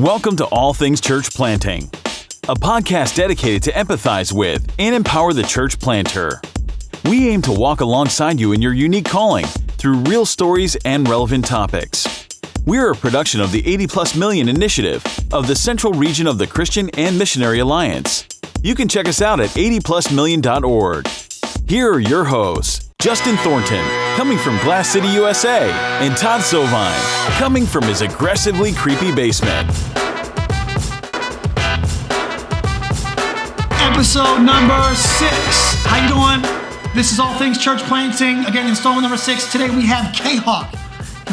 Welcome to All Things Church Planting, a podcast dedicated to empathize with and empower the church planter. We aim to walk alongside you in your unique calling through real stories and relevant topics. We're a production of the 80 Plus Million Initiative of the Central Region of the Christian and Missionary Alliance. You can check us out at 80plusmillion.org. Here are your hosts, Justin Thornton, coming from Glass City, USA, and Todd Sovine, coming from his aggressively creepy basement. Episode number six. How you doing? This is All Things Church Planting. Again, installment number six. Today we have K-Hawk.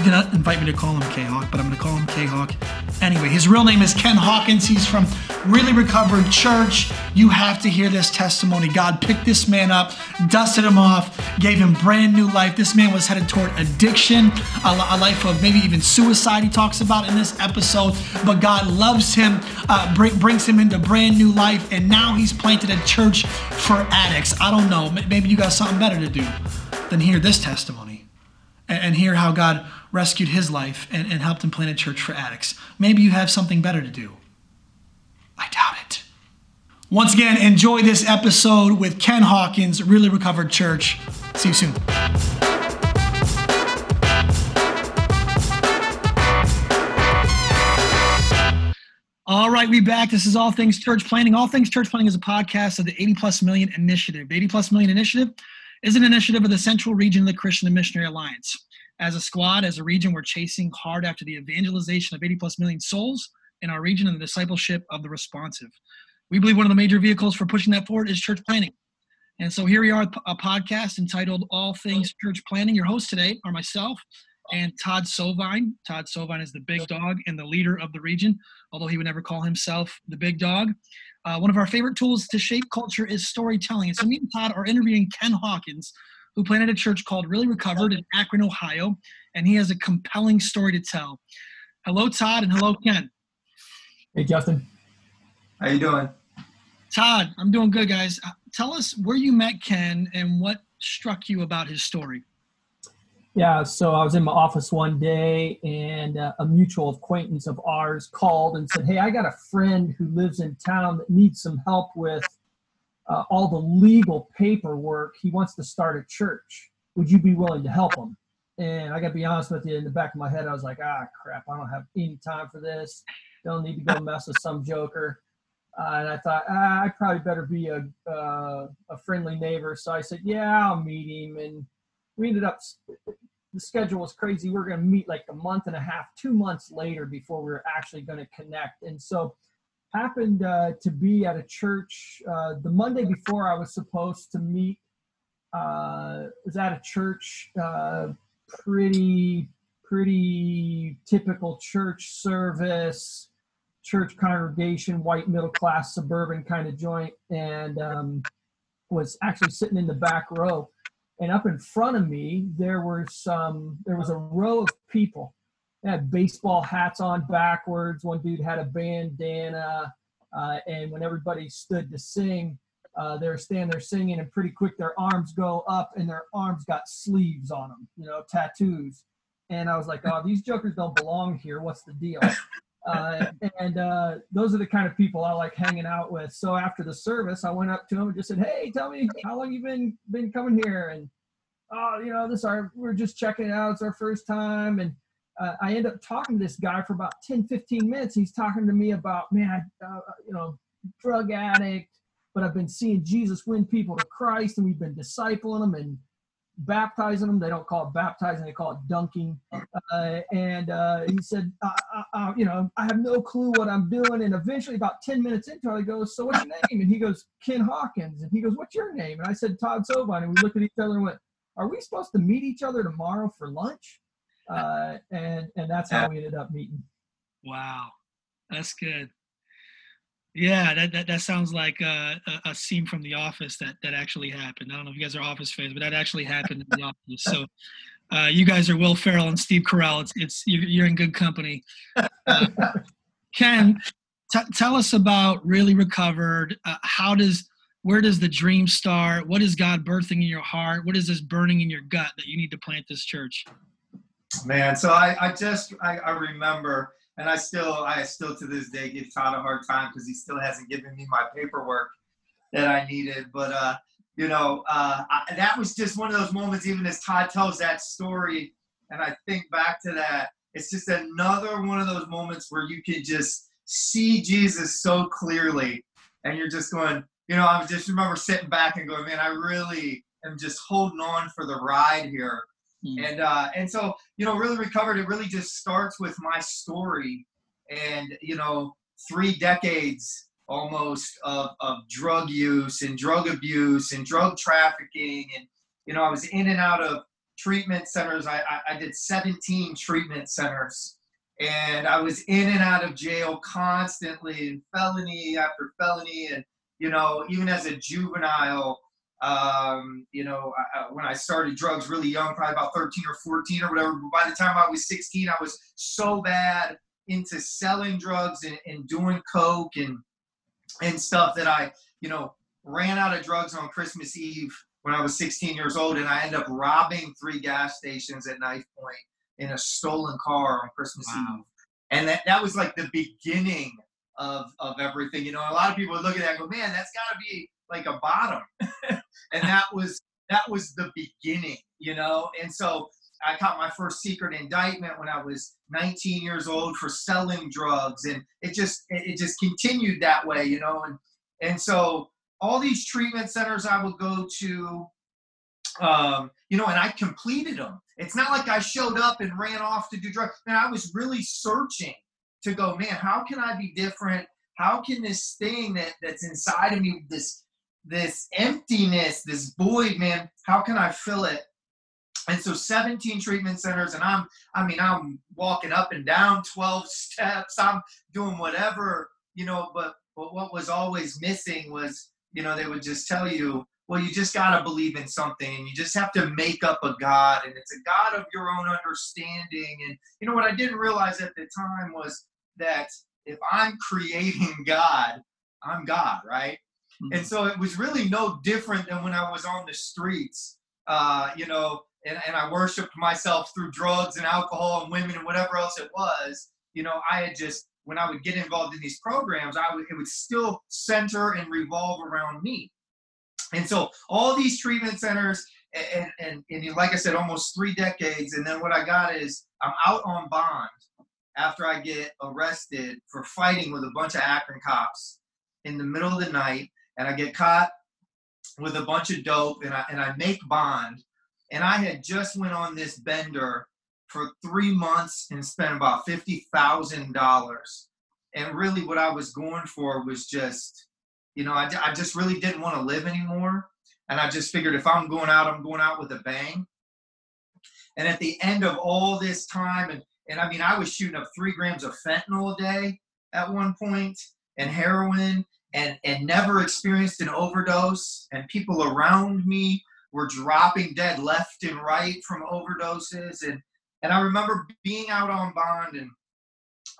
Did not invite me to call him K-Hawk, but I'm going to call him K-Hawk. Anyway, his real name is Ken Hawkins. He's from Really Recovered Church. You have to hear this testimony. God picked this man up, dusted him off, gave him brand new life. This man was headed toward addiction, a, life of maybe even suicide, he talks about in this episode. But God loves him, uh, bring, brings him into brand new life, and now he's planted a church for addicts. I don't know. Maybe you got something better to do than hear this testimony and hear how God rescued his life and, and helped him plant a church for addicts. Maybe you have something better to do. I doubt it. Once again, enjoy this episode with Ken Hawkins, Really Recovered Church. See you soon. All right, we back. This is All Things Church Planting. All Things Church Planting is a podcast of the 80 Plus Million Initiative. The 80 Plus Million Initiative is an initiative of the Central Region of the Christian and Missionary Alliance. As a squad, as a region, we're chasing hard after the evangelization of 80 plus million souls in our region and the discipleship of the responsive. We believe one of the major vehicles for pushing that forward is church planting. And so here we are, a podcast entitled All Things Church Planting. Your hosts today are myself and Todd Sovine. Todd Sovine is the big dog and the leader of the region, although he would never call himself the big dog. Uh, one of our favorite tools to shape culture is storytelling. And so me and Todd are interviewing Ken Hawkins, who planted a church called Really Recovered in Akron, Ohio, and he has a compelling story to tell. Hello, Todd, and hello, Ken. Hey, Justin. How you doing? Todd, I'm doing good, guys. Uh, Tell us where you met Ken and what struck you about his story. Yeah, so I was in my office one day, and uh, a mutual acquaintance of ours called and said, "Hey, I got a friend who lives in town that needs some help with uh, all the legal paperwork. He wants to start a church. Would you be willing to help him?" And I got to be honest with you, in the back of my head, I was like, "Ah, crap! I don't have any time for this. Don't need to go mess with some joker." Uh, and I thought ah, I probably better be a uh, a friendly neighbor. So I said, "Yeah, I'll meet him." And we ended up. The schedule was crazy. We were going to meet like a month and a half, two months later before we were actually going to connect. And so, happened uh, to be at a church uh, the Monday before I was supposed to meet. Uh, was at a church, uh, pretty pretty typical church service church congregation, white middle class suburban kind of joint, and um, was actually sitting in the back row. And up in front of me, there were some. There was a row of people. Had baseball hats on backwards. One dude had a bandana, uh, and when everybody stood to sing, uh, they were standing there singing, and pretty quick their arms go up, and their arms got sleeves on them, you know, tattoos. And I was like, "Oh, these jokers don't belong here. What's the deal?" uh, and uh, those are the kind of people I like hanging out with. So after the service, I went up to him and just said, "Hey, tell me how long you been been coming here?" And oh, you know, this our we're just checking it out. It's our first time, and uh, I end up talking to this guy for about 10, 15 minutes. He's talking to me about, man, uh, you know, drug addict, but I've been seeing Jesus win people to Christ, and we've been discipling them and baptizing them. They don't call it baptizing; they call it dunking. Uh, and uh, he said, I, I, I, "You know, I have no clue what I'm doing." And eventually, about ten minutes into it, I go, "So what's your name?" And he goes, "Ken Hawkins." And he goes, "What's your name?" And I said, "Todd Sovine." And we looked at each other and went, "Are we supposed to meet each other tomorrow for lunch?" Uh, and and that's how we ended up meeting. Wow, that's good. Yeah, that, that, that sounds like a, a, scene from The Office that, that actually happened. I don't know if you guys are Office fans, but that actually happened in The Office. So uh, you guys are Will Ferrell and Steve Carell. It's, it's you're in good company. Uh, Ken, t- tell us about Really Recovered. Uh, how does where does the dream start? What is God birthing in your heart? What is this burning in your gut that you need to plant this church? Man, so I, I just I, I remember and I still, I still to this day give Todd a hard time because he still hasn't given me my paperwork that I needed. But uh, you know, uh, I, that was just one of those moments. Even as Todd tells that story, and I think back to that, it's just another one of those moments where you can just see Jesus so clearly, and you're just going, you know, I just remember sitting back and going, man, I really am just holding on for the ride here. Mm. And uh, and so you know, really recovered. It really just starts with my story, and you know, three decades almost of, of drug use and drug abuse and drug trafficking, and you know, I was in and out of treatment centers. I, I, I did 17 treatment centers, and I was in and out of jail constantly, and felony after felony, and you know, even as a juvenile um, you know, I, when I started drugs really young, probably about 13 or 14 or whatever. But by the time I was 16, I was so bad into selling drugs and, and doing coke and and stuff that I, you know, ran out of drugs on Christmas Eve when I was 16 years old, and I ended up robbing three gas stations at knife point in a stolen car on Christmas wow. Eve. And that, that was like the beginning of, of everything. You know, a lot of people look at that and go, man, that's got to be like a bottom. and that was that was the beginning, you know. And so I caught my first secret indictment when I was 19 years old for selling drugs, and it just it just continued that way, you know. And and so all these treatment centers I would go to, um, you know, and I completed them. It's not like I showed up and ran off to do drugs. Man, I was really searching to go, man, how can I be different? How can this thing that that's inside of me, this this emptiness, this void, man, how can I fill it? And so 17 treatment centers, and I'm, I mean, I'm walking up and down 12 steps. I'm doing whatever, you know, but, but what was always missing was, you know, they would just tell you, well, you just got to believe in something and you just have to make up a God and it's a God of your own understanding. And, you know, what I didn't realize at the time was that if I'm creating God, I'm God, right? Mm-hmm. And so it was really no different than when I was on the streets, uh, you know, and, and I worshiped myself through drugs and alcohol and women and whatever else it was. You know, I had just, when I would get involved in these programs, I would, it would still center and revolve around me. And so all these treatment centers, and, and, and like I said, almost three decades. And then what I got is I'm out on bond after I get arrested for fighting with a bunch of Akron cops in the middle of the night and I get caught with a bunch of dope and I, and I make bond. And I had just went on this bender for three months and spent about $50,000. And really what I was going for was just, you know, I, I just really didn't want to live anymore. And I just figured if I'm going out, I'm going out with a bang. And at the end of all this time, and, and I mean, I was shooting up three grams of fentanyl a day at one point and heroin and and never experienced an overdose and people around me were dropping dead left and right from overdoses and and I remember being out on bond and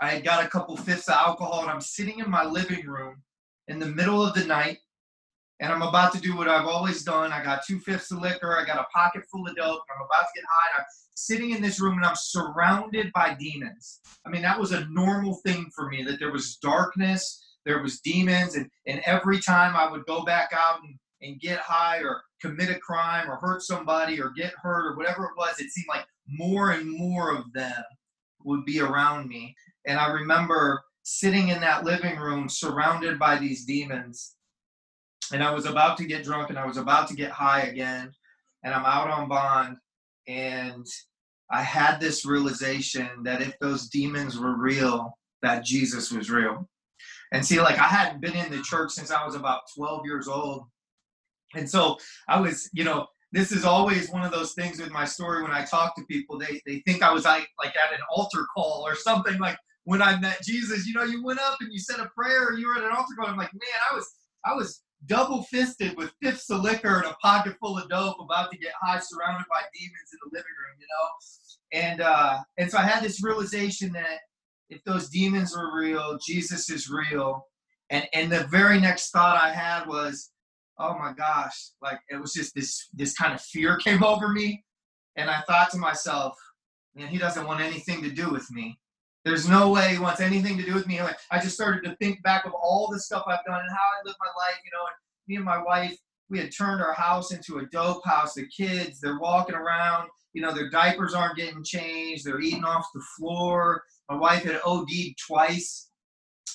I had got a couple fifths of alcohol and I'm sitting in my living room in the middle of the night and I'm about to do what I've always done. I got two fifths of liquor, I got a pocket full of dope, I'm about to get high. and I'm sitting in this room and I'm surrounded by demons. I mean, that was a normal thing for me that there was darkness there was demons and, and every time i would go back out and, and get high or commit a crime or hurt somebody or get hurt or whatever it was it seemed like more and more of them would be around me. And i remember sitting in that living room surrounded by these demons. And i was about to get drunk and i was about to get high again. And i'm out on bond. And i had this realization that if those demons were real that jesus was real and see, like I hadn't been in the church since I was about 12 years old. And so I was, you know, this is always one of those things with my story when I talk to people, they, they think I was like, like at an altar call or something like when I met Jesus, you know, you went up and you said a prayer you were at an altar call. I'm like, man, I was, I was double fisted with fifths of liquor and a pocket full of dope about to get high surrounded by demons in the living room, you know? And, uh, and so I had this realization that if those demons were real, Jesus is real. And and the very next thought I had was, oh my gosh, like it was just this this kind of fear came over me. And I thought to myself, man, he doesn't want anything to do with me. There's no way he wants anything to do with me. I just started to think back of all the stuff I've done and how I live my life, you know, and me and my wife, we had turned our house into a dope house. The kids, they're walking around, you know, their diapers aren't getting changed. They're eating off the floor. My wife had OD'd twice,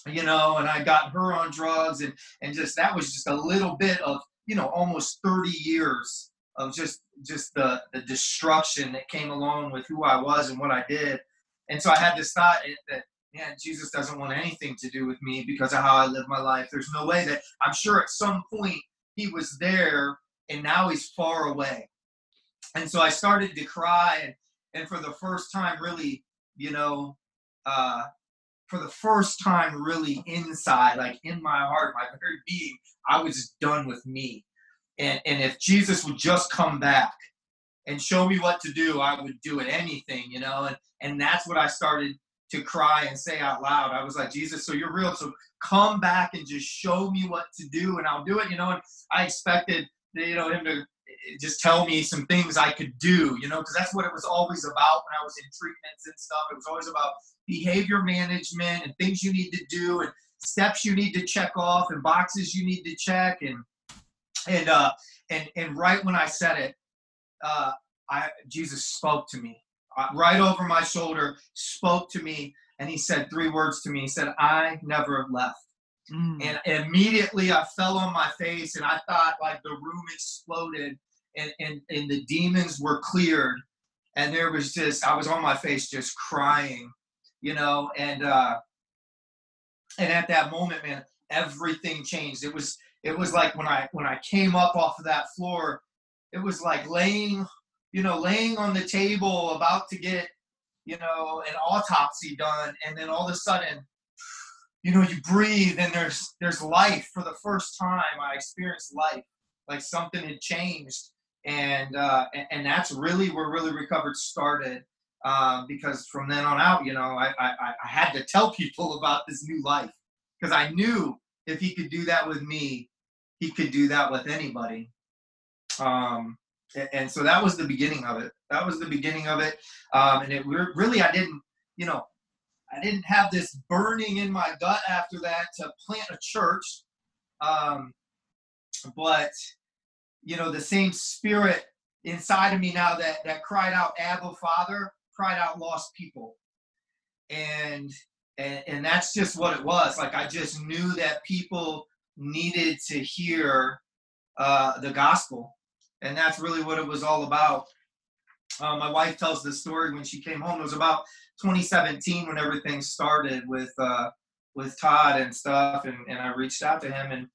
you know, and I got her on drugs and, and just, that was just a little bit of, you know, almost 30 years of just, just the, the destruction that came along with who I was and what I did. And so I had this thought that, man, Jesus doesn't want anything to do with me because of how I live my life. There's no way that I'm sure at some point he was there and now he's far away. And so I started to cry and, and for the first time really, you know, uh, for the first time really inside, like in my heart, my very being, I was done with me. And, and if Jesus would just come back and show me what to do, I would do it, anything, you know? And, and that's what I started to cry and say out loud. I was like, Jesus, so you're real. So come back and just show me what to do and I'll do it, you know? And I expected, you know, him to just tell me some things I could do, you know, because that's what it was always about when I was in treatments and stuff. It was always about behavior management and things you need to do and steps you need to check off and boxes you need to check and and uh and and right when I said it, uh I Jesus spoke to me uh, right over my shoulder, spoke to me, and he said three words to me. He said, "I never left." Mm. And immediately I fell on my face and I thought like the room exploded and, and, and the demons were cleared. And there was just, I was on my face just crying, you know, and, uh, and at that moment, man, everything changed. It was, it was like when I, when I came up off of that floor, it was like laying, you know, laying on the table about to get, you know, an autopsy done. And then all of a sudden, you know, you breathe and there's there's life for the first time. I experienced life, like something had changed, and uh, and, that's really where really recovered started. Um, because from then on out, you know, I, I I had to tell people about this new life because I knew if he could do that with me, he could do that with anybody. Um, and, and so that was the beginning of it. That was the beginning of it. Um, and it really, I didn't, you know, I didn't have this burning in my gut after that to plant a church. Um, but, you know, the same spirit inside of me now that, that cried out, Abba, Father, cried out lost people. And, and, and that's just what it was. Like, I just knew that people needed to hear uh, the gospel. And that's really what it was all about. Uh, my wife tells the story when she came home. It was about 2017 when everything started with uh, with Todd and stuff, and, and I reached out to him, and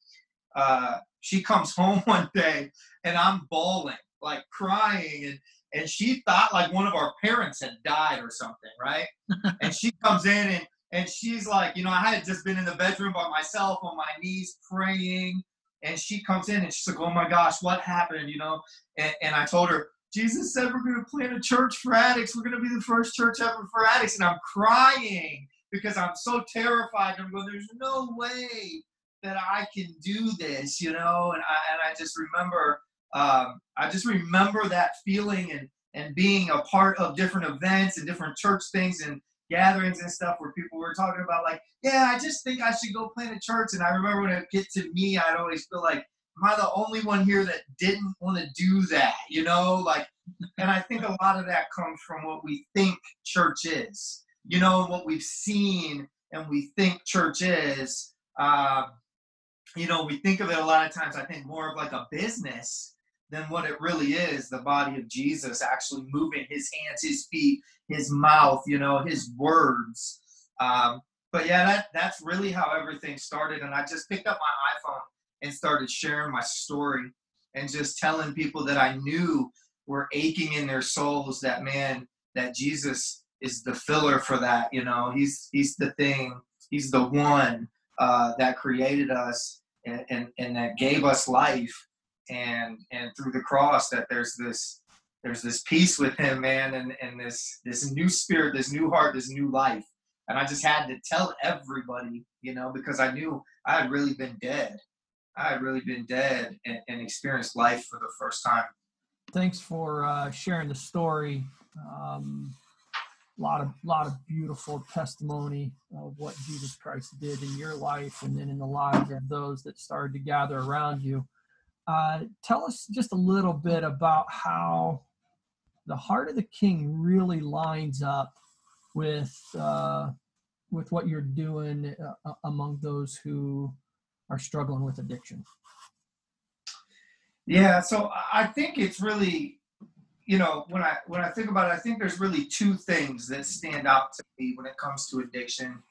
uh, she comes home one day, and I'm bawling, like crying, and and she thought like one of our parents had died or something, right? and she comes in and and she's like, you know, I had just been in the bedroom by myself on my knees praying, and she comes in and she's like, oh my gosh, what happened? You know, and, and I told her, Jesus said we're going to plant a church for addicts. We're going to be the first church ever for addicts. And I'm crying because I'm so terrified. I'm going, there's no way that I can do this, you know? And I, and I just remember, um, I just remember that feeling and, and being a part of different events and different church things and gatherings and stuff where people were talking about like, yeah, I just think I should go plant a church. And I remember when it get to me, I'd always feel like, am I the only one here that didn't want to do that? You know, like, and I think a lot of that comes from what we think church is, you know, what we've seen and we think church is. Uh, you know, we think of it a lot of times, I think more of like a business than what it really is the body of Jesus actually moving his hands, his feet, his mouth, you know, his words. Um, but yeah, that, that's really how everything started. And I just picked up my iPhone and started sharing my story and just telling people that I knew were aching in their souls that man that Jesus is the filler for that you know he's he's the thing he's the one uh, that created us and, and and that gave us life and and through the cross that there's this there's this peace with him man and and this this new spirit this new heart this new life and i just had to tell everybody you know because i knew i had really been dead I had really been dead and, and experienced life for the first time. Thanks for uh, sharing the story. Um, a lot of lot of beautiful testimony of what Jesus Christ did in your life and then in the lives of those that started to gather around you. Uh, tell us just a little bit about how the heart of the king really lines up with uh, with what you're doing uh, among those who are struggling with addiction. Yeah, so I think it's really you know, when I when I think about it, I think there's really two things that stand out to me when it comes to addiction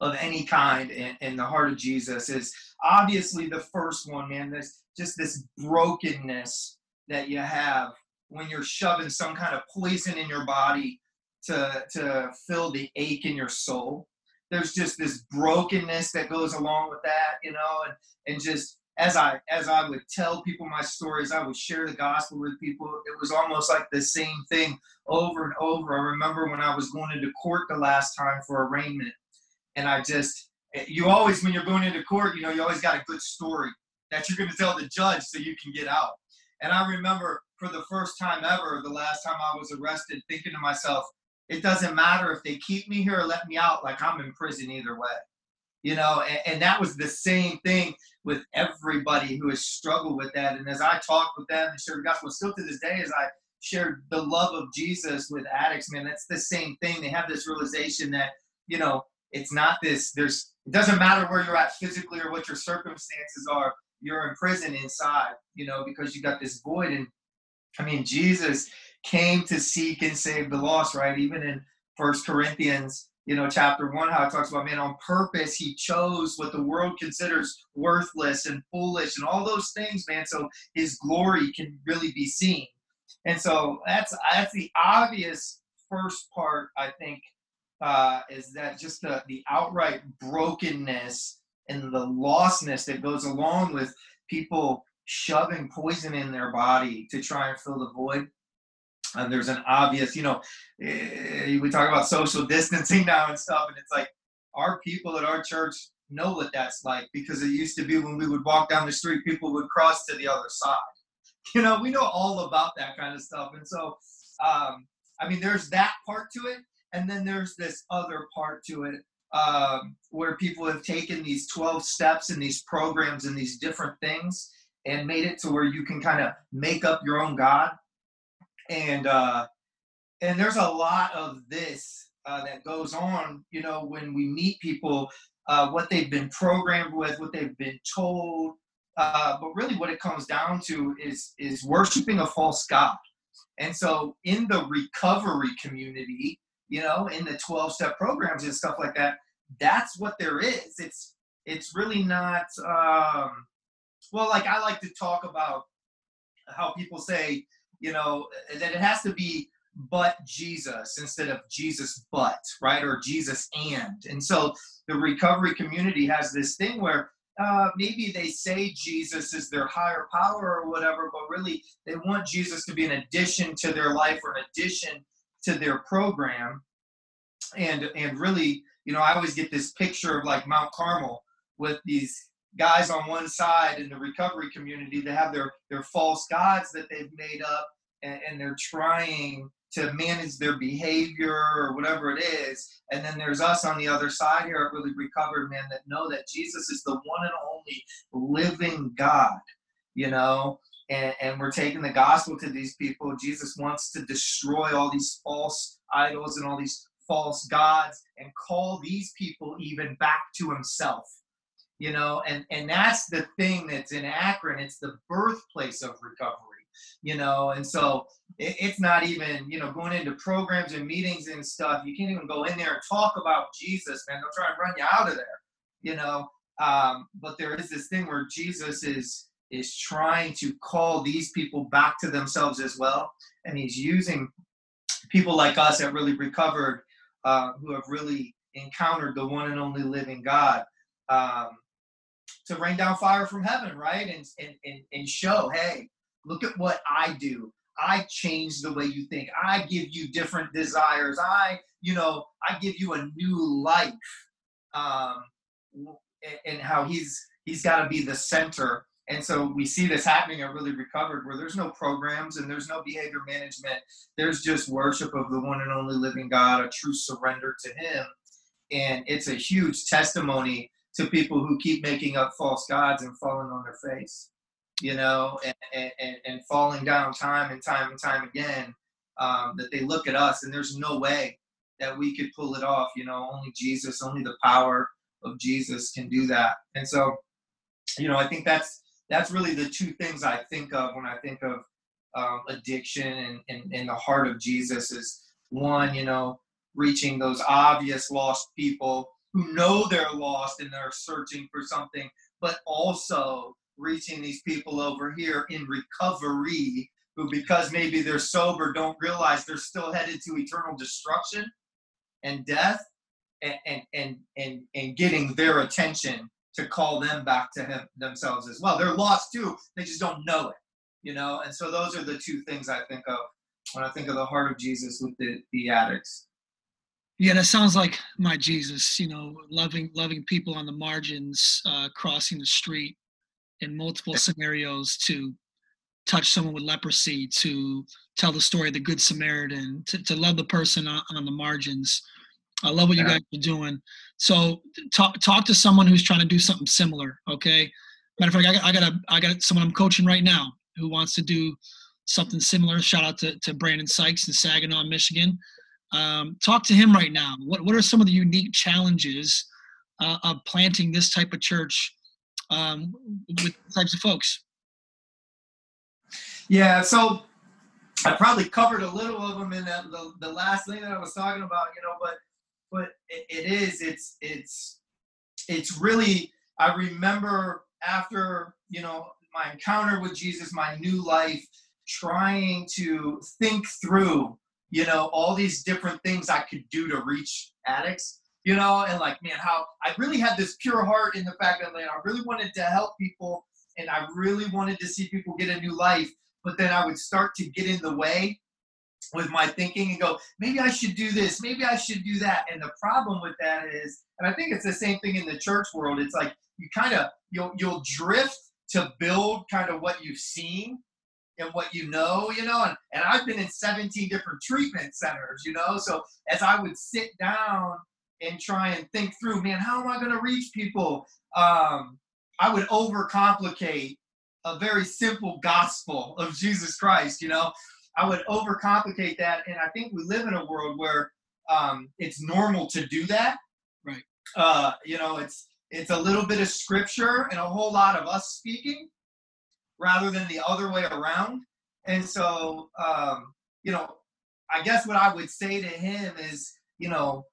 of any kind in, in the heart of Jesus. Is obviously the first one, man. There's just this brokenness that you have when you're shoving some kind of poison in your body to to fill the ache in your soul. There's just this brokenness that goes along with that, you know, and and just as I as I would tell people my stories, I would share the gospel with people. It was almost like the same thing over and over. I remember when I was going into court the last time for arraignment, and I just you always when you're going into court, you know, you always got a good story that you're going to tell the judge so you can get out. And I remember for the first time ever, the last time I was arrested, thinking to myself, it doesn't matter if they keep me here or let me out, like I'm in prison either way. You know and, and, that was the same thing with everybody who has struggled with that. And as i talked with them and shared the gospel still to this day as i shared the love of jesus with addicts man that's the same thing. They have this realization that you know it's not this there's it doesn't matter where you're at physically or what your circumstances are you're in prison inside you know because you got this void and i mean jesus came to seek and save the lost right even in first corinthians you know, chapter one, how it talks about man on purpose, he chose what the world considers worthless and foolish and all those things, man, so his glory can really be seen. And so that's that's the obvious first part, I think, uh, is that just the, the outright brokenness and the lostness that goes along with people shoving poison in their body to try and fill the void and there's an obvious, you know, eh, we talk about social distancing now and stuff, and it's like our people at our church know what that's like because it used to be when we would walk down the street, people would cross to the other side. You know, we know all about that kind of stuff, and so um, I mean, there's that part to it, and then there's this other part to it um, where people have taken these 12 steps and these programs and these different things and made it to where you can kind of make up your own God and uh, and there's a lot of this uh, that goes on. You know, when we meet people, uh, what they've been programmed with, what they've been told, uh, but really what it comes down to is is worshiping a false god. And so, in the recovery community, you know, in the 12 step programs and stuff like that, that's what there is. It's it's really not. Um, well, like I like to talk about how people say you know, that it has to be but Jesus instead of Jesus but, right? Or Jesus and. And so the recovery community has this thing where uh, maybe they say Jesus is their higher power or whatever, but really they want Jesus to be an addition to their life or an addition to their program. And and really, you know, I always get this picture of like Mount Carmel with these guys on one side in the recovery community that have their their false gods that they've made up and, and they're trying to manage their behavior or whatever it is. And then there's us on the other side here at Really Recovered, man, that know that Jesus is the one and only living God, you know, and, and we're taking the gospel to these people. Jesus wants to destroy all these false idols and all these false gods and call these people even back to himself you know? And and that's the thing that's in akron. It's the birthplace of recovery you know? And so it, it's not even you know going into programs and meetings and stuff. You can't even go in there and talk about jesus man. They'll try and run you out of there you know? Um, but there is this thing where jesus is is trying to call these people back to themselves as well and he's using people like us that really recovered uh, who have really encountered the one and only living god um, to rain down fire from heaven right and, and, and, and show hey Look at what I do. I change the way you think. I give you different desires. I, you know, I give you a new life. Um, and how he's he's got to be the center And so we see this happening at Really Recovered, where there's no programs and there's no behavior management. There's just worship of the one and only living God, a true surrender to Him. And it's a huge testimony to people who keep making up false gods and falling on their face, you know, and, and, and falling down time and time and time again. Um, that they look at us and there's no way that we could pull it off. You know, only Jesus, only the power of Jesus can do that. And so, you know, I think that's that's really the two things I think of when I think of um, addiction and, and, and the heart of Jesus is one, you know, reaching those obvious lost people who know they're lost and they're searching for something, but also reaching these people over here in recovery who, because maybe they're sober, don't realize they're still headed to eternal destruction and death and, and, and, and, and getting their attention to call them back to him themselves as well. They're lost too. They just don't know it, you know. And so those are the two things I think of when I think of the heart of Jesus with the the addicts. Yeah, that sounds like my Jesus. You know, loving loving people on the margins, uh, crossing the street in multiple scenarios to touch someone with leprosy, to tell the story of the Good Samaritan, to, to love the person on, on the margins. I love what you guys are doing. So talk talk to someone who's trying to do something similar. Okay. Matter of fact, I got I got a I got someone I'm coaching right now who wants to do something similar. Shout out to, to Brandon Sykes in Saginaw, Michigan. Um, talk to him right now. What what are some of the unique challenges uh, of planting this type of church um, with types of folks? Yeah, so I probably covered a little of them in that, the, the last thing that I was talking about, you know, but but it, it is it's it's it's really i remember after you know my encounter with jesus my new life trying to think through you know all these different things i could do to reach addicts you know and like man how i really had this pure heart in the fact that like, i really wanted to help people and i really wanted to see people get a new life but then i would start to get in the way with my thinking and go, maybe I should do this, maybe I should do that. And the problem with that is, and I think it's the same thing in the church world. It's like you kind of you'll you'll drift to build kind of what you've seen and what you know, you know, and, and I've been in 17 different treatment centers, you know. So as I would sit down and try and think through, man, how am I going to reach people? Um, I would overcomplicate a very simple gospel of Jesus Christ, you know. I would overcomplicate that, and I think we live in a world where um, it's normal to do that. Right. Uh, you know, it's it's a little bit of scripture and a whole lot of us speaking, rather than the other way around. And so, um, you know, I guess what I would say to him is, you know,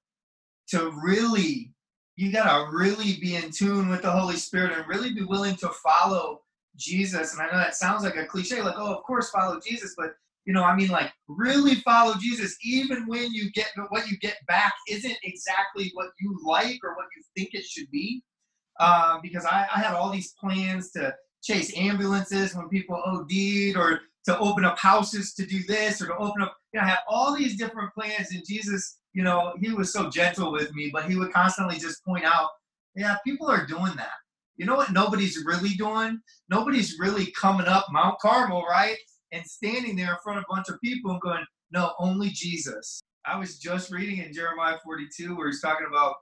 to really, you gotta really be in tune with the Holy Spirit and really be willing to follow Jesus. And I know that sounds like a cliche, like, oh, of course, follow Jesus, but you know, I mean, like really follow Jesus, even when you get what you get back isn't exactly what you like or what you think it should be. Um, because I, I had all these plans to chase ambulances when people OD'd or to open up houses to do this or to open up, you know, I had all these different plans. And Jesus, you know, he was so gentle with me, but he would constantly just point out, yeah, people are doing that. You know what nobody's really doing? Nobody's really coming up Mount Carmel, right? And standing there in front of a bunch of people and going, no, only Jesus. I was just reading in Jeremiah 42 where he's talking about,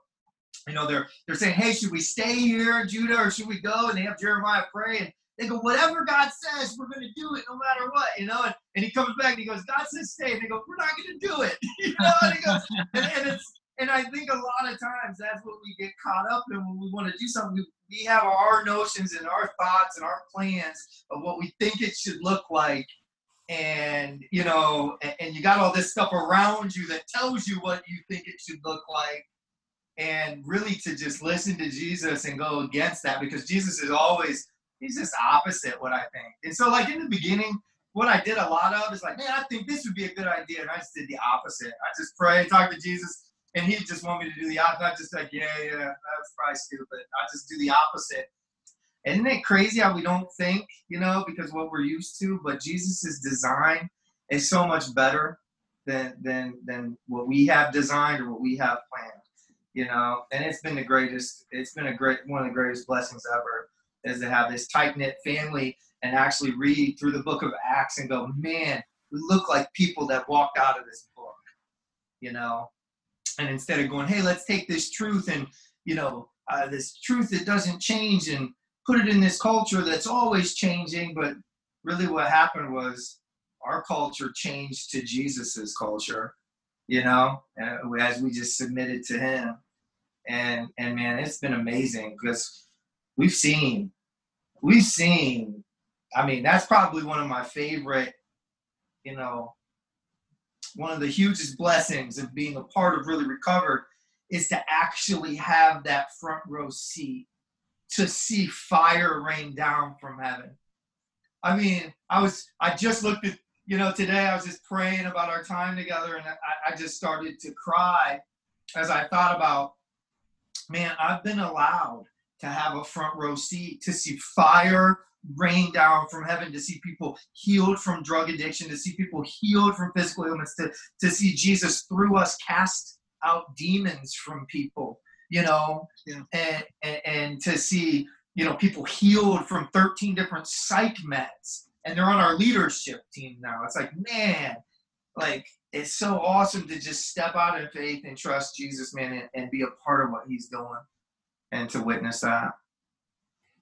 you know, they're they're saying, hey, should we stay here in Judah or should we go? And they have Jeremiah pray and they go, whatever God says, we're going to do it no matter what, you know. And, and he comes back and he goes, God says stay, and they go, we're not going to do it, you know. And he goes, and, and it's and I think a lot of times that's what we get caught up in when we want to do something. We, we have our notions and our thoughts and our plans of what we think it should look like and you know and, and, you got all this stuff around you that tells you what you think it should look like. And really to just listen to jesus and go against that because jesus is always he's just opposite what i think. And so like in the beginning what i did a lot of is like man i think this would be a good idea and i just did the opposite. I just pray talk to jesus and he just want me to do the opposite. I just like yeah yeah that's probably stupid. I just do the opposite isn't it crazy how we don't think, you know, because what we're used to, but Jesus' design is so much better than than than what we have designed or what we have planned, you know. And it's been the greatest. It's been a great one of the greatest blessings ever. is to have this tight knit family and actually read through the book of Acts and go, man, we look like people that walked out of this book, you know. And instead of going, hey, let's take this truth and you know uh, this truth that doesn't change and put it in this culture that's always changing, but really what happened was our culture changed to Jesus's culture, you know, uh, as we just submitted to Him, and and man, it's been amazing because we've seen, we've seen. I mean, that's probably one of my favorite, you know, one of the hugest blessings of being a part of really recovered is to actually have that front row seat to see fire rain down from heaven. I mean, I was I just looked at you know today I was just praying about our time together and I, I just started to cry as I thought about man, I've been allowed to have a front row seat to see fire rain down from heaven, to see people healed from drug addiction, to see people healed from physical ailments, to, to see Jesus through us cast out demons from people, you know, yeah. and, and, and to see, you know, people healed from 13 different psych meds and they're on our leadership team now. It's like, man, like it's so awesome to just step out in faith and trust Jesus, man, and, and be a part of what he's doing and to witness that.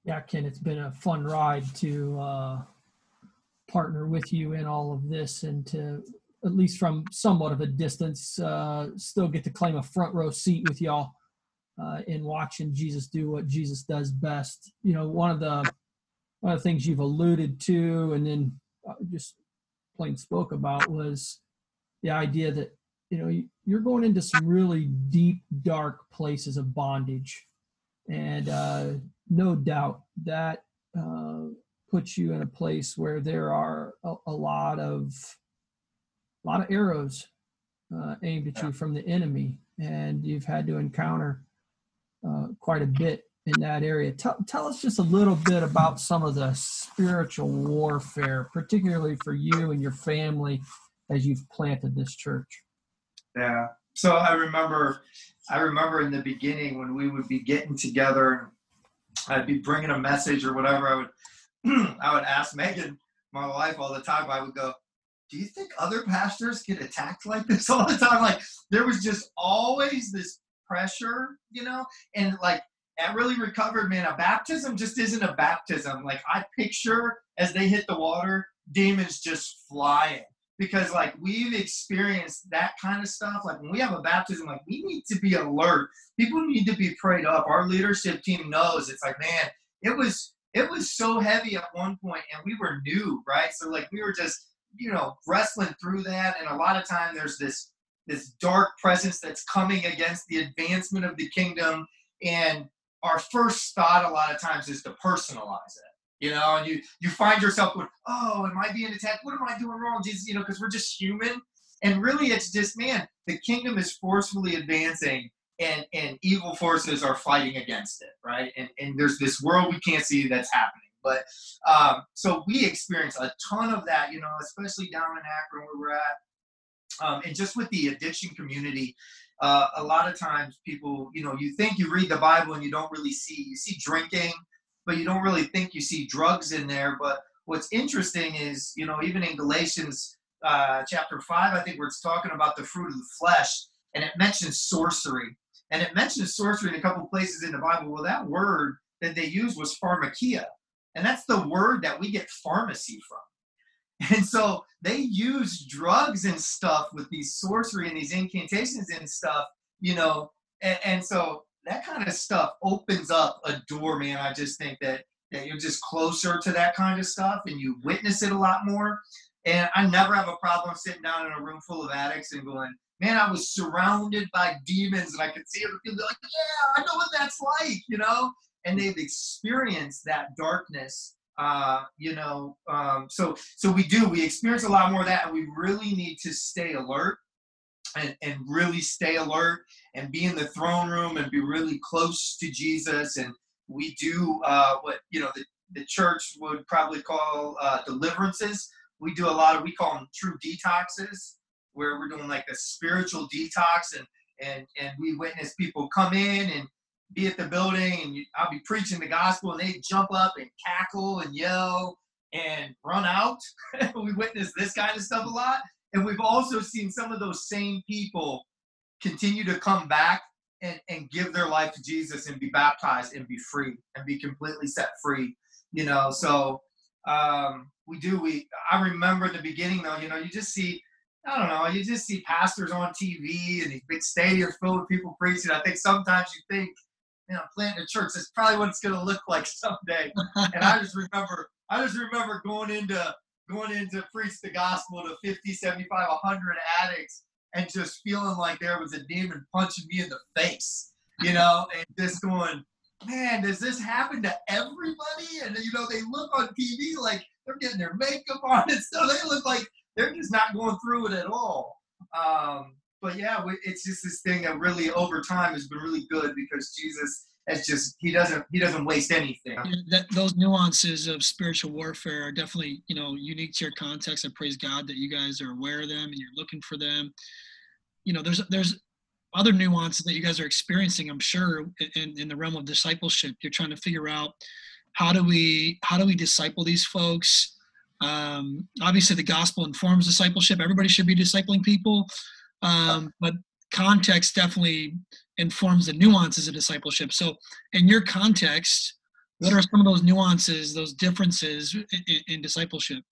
Yeah, Ken, it's been a fun ride to uh, partner with you in all of this and to, at least from somewhat of a distance, uh, still get to claim a front row seat with y'all uh, in watching Jesus do what Jesus does best. You know, one of the one of the things you've alluded to and then uh, just plain spoke about was the idea that you know you're going into some really deep, dark places of bondage. And uh, no doubt that uh, puts you in a place where there are a, a lot of a lot of arrows uh, aimed at you from the enemy, and you've had to encounter uh, quite a bit in that area. Tell, tell us just a little bit about some of the spiritual warfare, particularly for you and your family as you've planted this church. Yeah. So I remember I remember in the beginning when we would be getting together, and I'd be bringing a message or whatever. I would, I would ask Megan, my wife, all the time. I would go, "Do you think other pastors get attacked like this all the time?" Like there was just always this pressure, you know, and like at really recovered, man. A baptism just isn't a baptism. Like I picture as they hit the water, demons just flying. Because like we've experienced that kind of stuff. Like when we have a baptism like we need to be alert. People need to be prayed up. Our leadership team knows. It's like man it was it was so heavy at one point and we were new right? So like we were just you know wrestling through that. And a lot of time there's this this dark presence that's coming against the advancement of the kingdom and our first thought a lot of times is to personalize it you know, and you you find yourself going, oh, am I being attacked? What am I doing wrong? Jesus, you know, because we're just human. And really, it's just man, the kingdom is forcefully advancing, and and evil forces are fighting against it, right? And and there's this world we can't see that's happening. But um, so we experience a ton of that, you know, especially down in Akron where we're at, um, and just with the addiction community. Uh, a lot of times people, you know, you think you read the Bible and you don't really see. You see drinking, but you don't really think you see drugs in there. But what's interesting is, you know, even in Galatians uh, chapter 5, I think where it's talking about the fruit of the flesh, and it mentions sorcery. And it mentions sorcery in a couple places in the Bible. Well, that word that they used was pharmakeia. And that's the word that we get pharmacy from. And so they use drugs and stuff with these sorcery and these incantations and stuff, you know. And, and so that kind of stuff opens up a door, man. I just think that that you're just closer to that kind of stuff and you witness it a lot more. And I never have a problem sitting down in a room full of addicts and going, man, I was surrounded by demons and I could see them like, yeah, I know what that's like, you know? And they've experienced that darkness. Uh, you know, um, so so we do, we experience a lot more of that, and we really need to stay alert and, and really stay alert and be in the throne room and be really close to Jesus. And we do uh, what you know the, the church would probably call uh, deliverances. We do a lot of we call them true detoxes, where we're doing like a spiritual detox, and and and we witness people come in and be at the building and you, I'll be preaching the gospel and they jump up and cackle and yell and run out. we witness this kind of stuff a lot. And we've also seen some of those same people continue to come back and, and give their life to Jesus and be baptized and be free and be completely set free. You know, so um, we do. We I remember in the beginning though, you know, you just see I don't know, you just see pastors on TV and these big stadiums filled with people preaching. I think sometimes you think, you know, planting a church, that's probably what it's going to look like someday. and I just remember, I just remember going into going into preach the gospel to 50, 75, 100 addicts and just feeling like there was a demon punching me in the face, you know, and just going, man, does this happen to everybody? And you know, they look on TV like they're getting their makeup on and stuff. They look like they're just not going through it at all. Um, but yeah, it's just this thing that really over time has been really good because Jesus has just he doesn't he doesn't waste anything. Yeah, that, those nuances of spiritual warfare are definitely you know unique to your context. I praise God that you guys are aware of them and you're looking for them. You know, there's there's other nuances that you guys are experiencing. I'm sure in in the realm of discipleship, you're trying to figure out how do we how do we disciple these folks um, obviously, the gospel informs discipleship. Everybody should be discipling people, um, but context definitely informs the nuances of discipleship. So, in your context, what are some of those nuances, those differences in, in discipleship?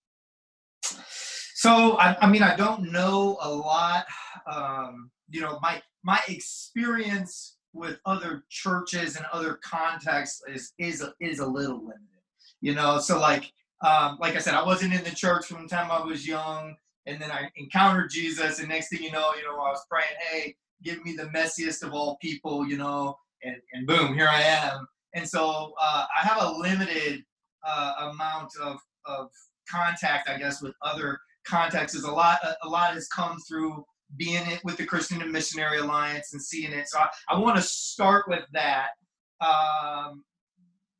So, I, I, mean, I don't know a lot. Um, you know, my my experience with other churches and other contexts is is a, is a little limited. You know, so like um, like I said, I wasn't in the church from the time I was young, and then I encountered Jesus, and next thing you know, you know, I was praying, "Hey, give me the messiest of all people," you know, and, and boom, here I am. And so uh, I have a limited uh, amount of, of contact, I guess, with other contexts. A lot, a lot has come through being it with the Christian and Missionary Alliance and seeing it. So I, I want to start with that. Um,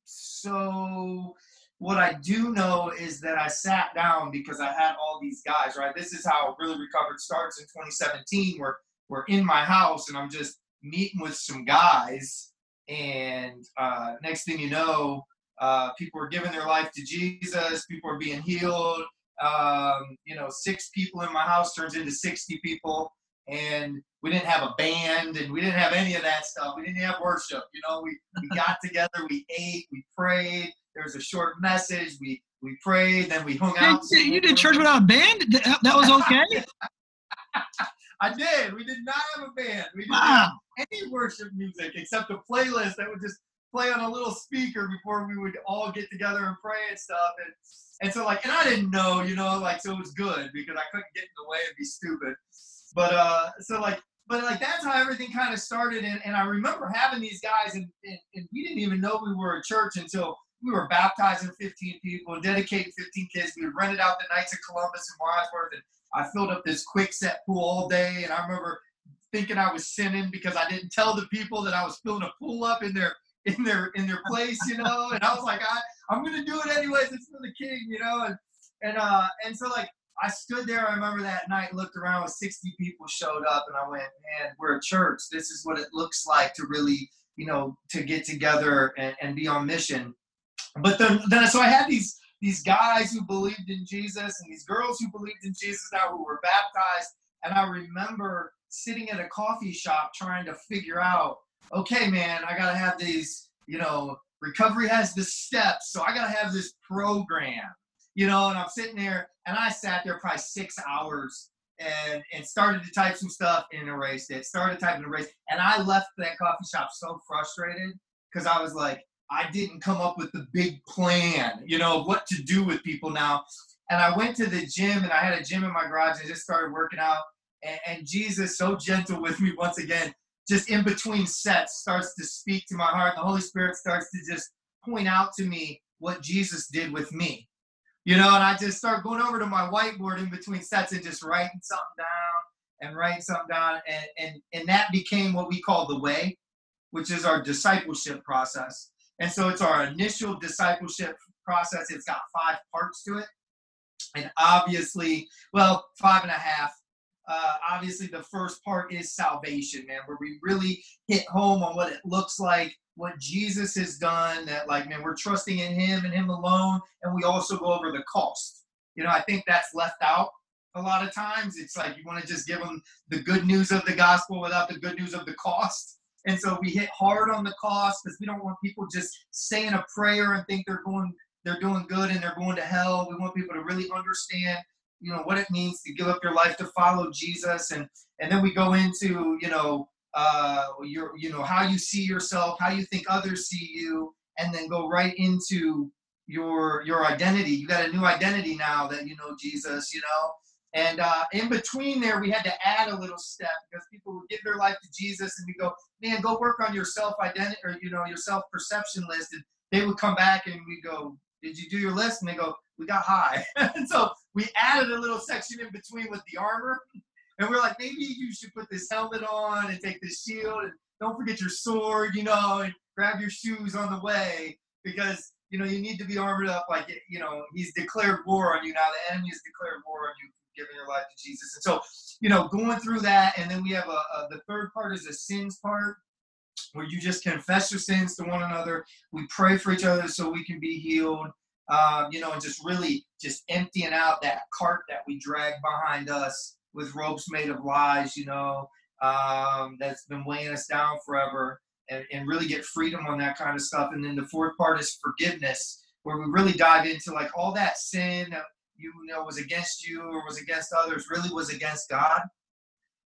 so what I do know is that I sat down because I had all these guys, right? This is how Really Recovered starts in 2017. We're, we're in my house and I'm just meeting with some guys. And uh, next thing you know, uh, people are giving their life to Jesus, people are being healed. Um, you know, six people in my house turns into 60 people. And we didn't have a band and we didn't have any of that stuff. We didn't have worship. You know, we, we got together, we ate, we prayed there was a short message. We we prayed, then we hung out. You, you did church without a band? That was okay. I did. We did not have a band. We didn't wow. have any worship music except a playlist that would just play on a little speaker before we would all get together and pray and stuff. And and so like, and I didn't know, you know, like so it was good because I couldn't get in the way and be stupid. But uh, so like, but like that's how everything kind of started. And, and I remember having these guys, and, and, and we didn't even know we were a church until we were baptizing 15 people and dedicating 15 kids. We rented out the Knights of Columbus and Wadsworth, and I filled up this quickset pool all day. And I remember thinking I was sinning because I didn't tell the people that I was filling a pool up in their in their in their place, you know. And I was like, I I'm gonna do it anyways. It's for the king, you know. And and uh and so like I stood there. I remember that night, looked around, with 60 people showed up, and I went, man, we're a church. This is what it looks like to really, you know, to get together and, and be on mission but then, then so I had these these guys who believed in Jesus and these girls who believed in Jesus now who were baptized. And I remember sitting at a coffee shop trying to figure out, okay, man, I gotta have these, you know, recovery has the steps, so I gotta have this program, you know, and I'm sitting there and I sat there probably six hours and and started to type some stuff and erased it. Started typing erased, and I left that coffee shop so frustrated because I was like, I didn't come up with the big plan, you know, what to do with people now. And I went to the gym and I had a gym in my garage and just started working out. And, and Jesus, so gentle with me once again, just in between sets, starts to speak to my heart. The Holy Spirit starts to just point out to me what Jesus did with me. You know, and I just start going over to my whiteboard in between sets and just writing something down and writing something down. And, and, and that became what we call the way, which is our discipleship process. And so it's our initial discipleship process. It's got five parts to it. And obviously, well, five and a half. Uh, obviously, the first part is salvation, man, where we really hit home on what it looks like what Jesus has done, that like, man, we're trusting in him and him alone, and we also go over the cost. You know, I think that's left out a lot of times. It's like you want to just give them the good news of the gospel without the good news of the cost. And so we hit hard on the cost because we don't want people just saying a prayer and think they're going they're doing good and they're going to hell. We want people to really understand, you know, what it means to give up your life to follow Jesus. And and then we go into, you know, uh, your, you know, how you see yourself, how you think others see you, and then go right into your your identity. You got a new identity now that you know Jesus, you know. And uh, in between there, we had to add a little step because people would give their life to Jesus, and we go, man, go work on your self identity or you know your self perception list. And they would come back and we go, did you do your list? And they go, we got high. and so we added a little section in between with the armor. And we're like, maybe you should put this helmet on and take this shield and don't forget your sword, you know, and grab your shoes on the way because, you know, you need to be armored up like, you know, he's declared war on you now. The enemy has declared war on you giving your life to Jesus. And so, you know, going through that, and then we have a, a, the third part is a sins part, where you just confess your sins to one another. We pray for each other so we can be healed. Um, you know, and just really just emptying out that cart that we drag behind us with ropes made of lies, you know, um, that's been weighing us down forever, and, and really get freedom on that kind of stuff. And then the fourth part is forgiveness, where we really dive into like all that sin that you know was against you or was against others really was against God.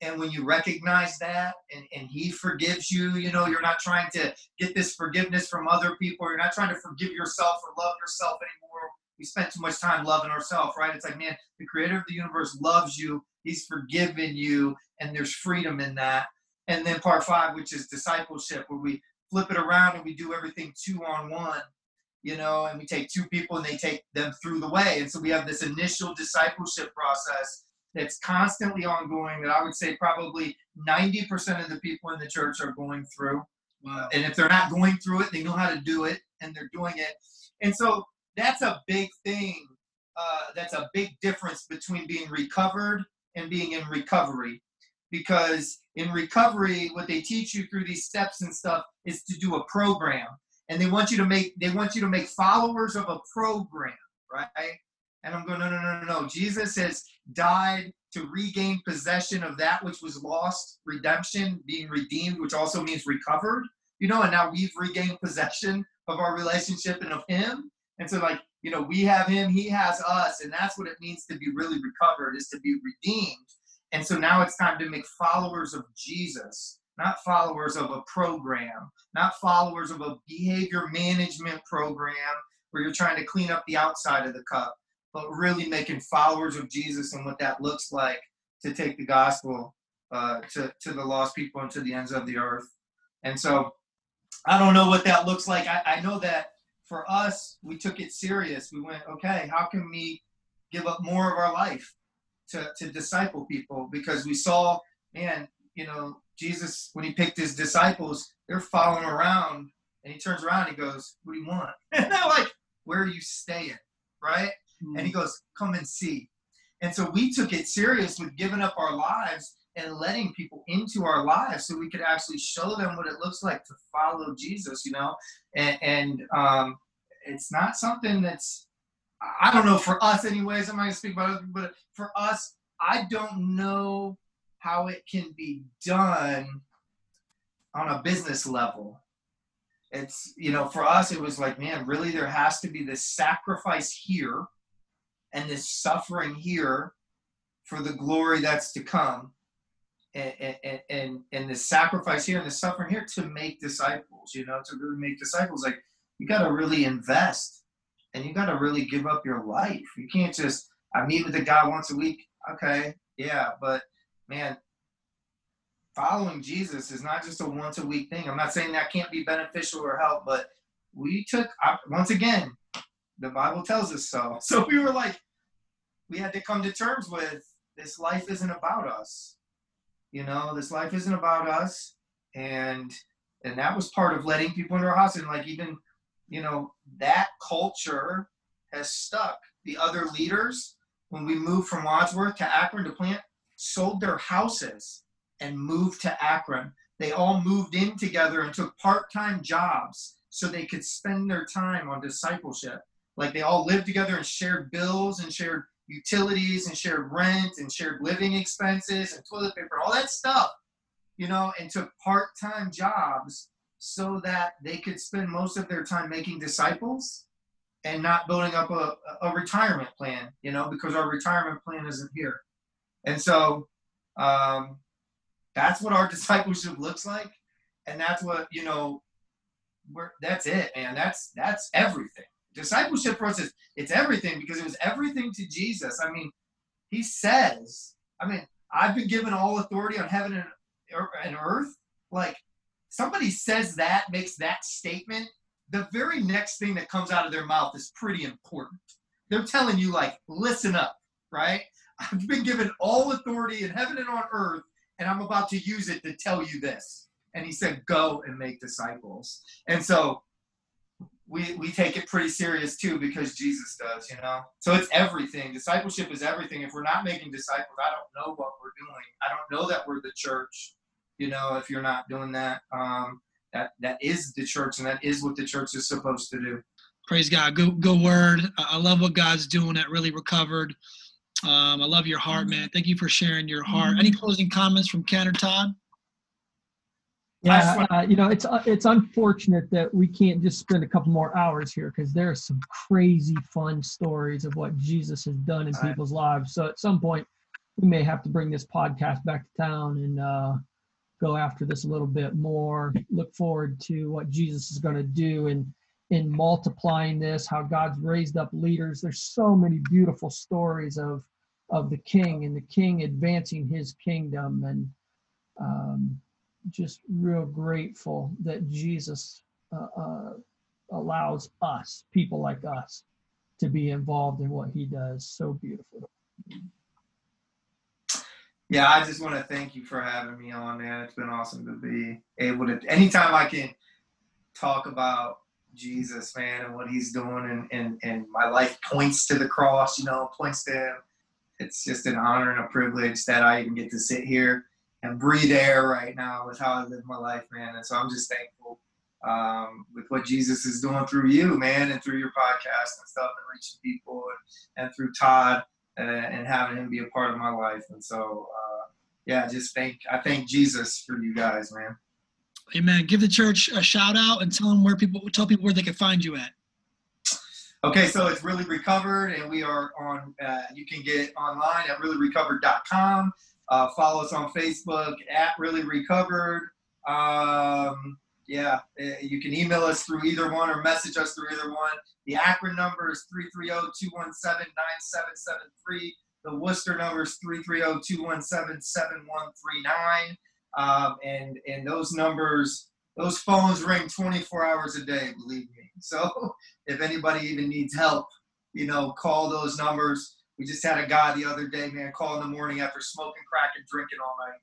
And when you recognize that and, and he forgives you, you know, you're not trying to get this forgiveness from other people. You're not trying to forgive yourself or love yourself anymore. We spent too much time loving ourselves, right? It's like, man, the creator of the universe loves you. He's forgiven you, and there's freedom in that. And then part five, which is discipleship, where we flip it around and we do everything two on one you know, and we take two people and they take them through the way. And so we have this initial discipleship process that's constantly ongoing that I would say probably 90% of the people in the church are going through. Wow. And if they're not going through it, they know how to do it and they're doing it. And so that's a big thing. Uh, that's a big difference between being recovered and being in recovery. Because in recovery, what they teach you through these steps and stuff is to do a program and they want you to make they want you to make followers of a program, right? And I'm going, no, no, no, no, no. Jesus has died to regain possession of that which was lost, redemption, being redeemed, which also means recovered, you know, and now we've regained possession of our relationship and of Him. And so, like, you know, we have Him, He has us, and that's what it means to be really recovered, is to be redeemed. And so now it's time to make followers of Jesus not followers of a program, not followers of a behavior management program where you're trying to clean up the outside of the cup, but really making followers of Jesus and what that looks like to take the gospel uh, to, to the lost people and to the ends of the earth. And so I don't know what that looks like. I, I know that for us, we took it serious. We went, okay, how can we give up more of our life to, to disciple people? Because we saw, man, you know, Jesus, when he picked his disciples, they're following around, and he turns around and he goes, What do you want? And they're like, Where are you staying? Right? Mm-hmm. And he goes, Come and see. And so we took it serious with giving up our lives and letting people into our lives so we could actually show them what it looks like to follow Jesus, you know? And, and um, it's not something that's, I don't know, for us, anyways, I'm not to speak about it, but for us, I don't know how it can be done on a business level. It's, you know, for us, it was like, man, really, there has to be this sacrifice here and this suffering here for the glory that's to come. And, and, and, and the sacrifice here and the suffering here to make disciples, you know, to really make disciples. Like, you got to really invest and you got to really give up your life. You can't just, I meet with a guy once a week. Okay, yeah, but man, following Jesus is not just a once a week thing. I'm not saying that can't be beneficial or help, but we took, once again, the Bible tells us so. So we were like, we had to come to terms with this life isn't about us. You know, this life isn't about us. And and that was part of letting people into our house. And like even, you know, that culture has stuck. The other leaders, when we moved from Wadsworth to Akron to plant, sold their houses and moved to Akron they all moved in together and took part-time jobs so they could spend their time on discipleship. Like they all lived together and shared bills and shared utilities and shared rent and shared living expenses and toilet paper, all that stuff, you know, and took part-time jobs so that they could spend most of their time making disciples and not building up a, a retirement plan, you know, because our retirement plan isn't here. And so um, that's what our discipleship looks like. And that's what, you know, we're, that's it, man. That's, that's everything. Discipleship for us is, it's everything because it was everything to Jesus. I mean, he says, I mean, I've been given all authority on heaven and, and earth. Like somebody says that, makes that statement, the very next thing that comes out of their mouth is pretty important. They're telling you, like, listen up, right? I've been given all authority in heaven and on earth, and I'm about to use it to tell you this. And he said, go and make disciples. And so we, we take it pretty serious too because Jesus does, you know? So it's everything. Discipleship is everything. If we're not making disciples, I don't know what we're doing. I don't know that we're the church, you know, if you're not doing that. Um, that that is the church and that is what the church is supposed to do praise god good good word i love what god's doing at really recovered um, i love your heart man. Thank you for sharing your heart. Any closing comments from ken or todd? Yeah uh, you know it's uh, it's unfortunate that we can't just spend a couple more hours here because there are some crazy fun stories of what jesus has done in people's lives. So at some point we may have to bring this podcast back to town and uh, go after this a little bit more. Look forward to what Jesus is going to do in in multiplying this. How God's raised up leaders. There's so many beautiful stories of of the King and the King advancing His kingdom, and um, just real grateful that Jesus uh, uh, allows us, people like us, to be involved in what He does so beautifully. Yeah, I just want to thank you for having me on, man. It's been awesome to be able to. Anytime I can talk about Jesus, man, and what He's doing, and and and my life points to the cross, you know, points to Him. It's just an honor and a privilege that I even get to sit here and breathe air right now with how I live my life, man. And so I'm just thankful um, with what Jesus is doing through you, man, and through your podcast and stuff, and reaching people, and, and through Todd and, and having him be a part of my life. And so, uh, yeah, just thank I thank Jesus for you guys, man. Amen. Give the church a shout out and tell them where people tell people where they can find you at. Okay, so it's really recovered, and we are on. Uh, you can get online at reallyrecovered.com. Uh, follow us on Facebook at really recovered. Um, yeah, eh, you can email us through either one or message us through either one. The Akron number is 330-217-9773. The Wooster number is 330-217-7139. Um, and, and those numbers, those phones ring 24 hours a day, believe me. So if anybody even needs help, you know, call those numbers. We just had a guy the other day, man, call in the morning after smoking crack and drinking all night.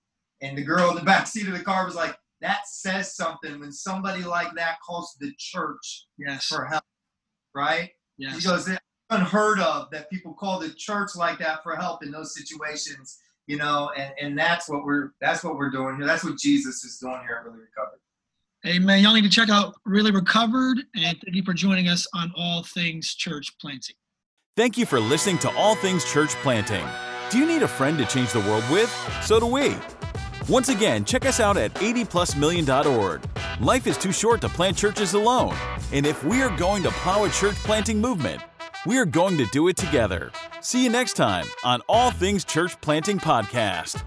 And the girl in the back seat of the car was like, that says something when somebody like that calls the church yes. for help, right? Yes. He goes, unheard of that people call the church like that for help in those situations, you know, and, and that's what we're that's what we're doing here. That's what Jesus is doing here at Really Recovered. Amen. Y'all need to check out Really Recovered, and thank you for joining us on All Things Church Planting. Thank you for listening to All Things Church Planting. Do you need a friend to change the world with? So do we. Once again, check us out at 80plusmillion.org. Life is too short to plant churches alone, and if we are going to plow a church planting movement, we are going to do it together. See you next time on All Things Church Planting Podcast.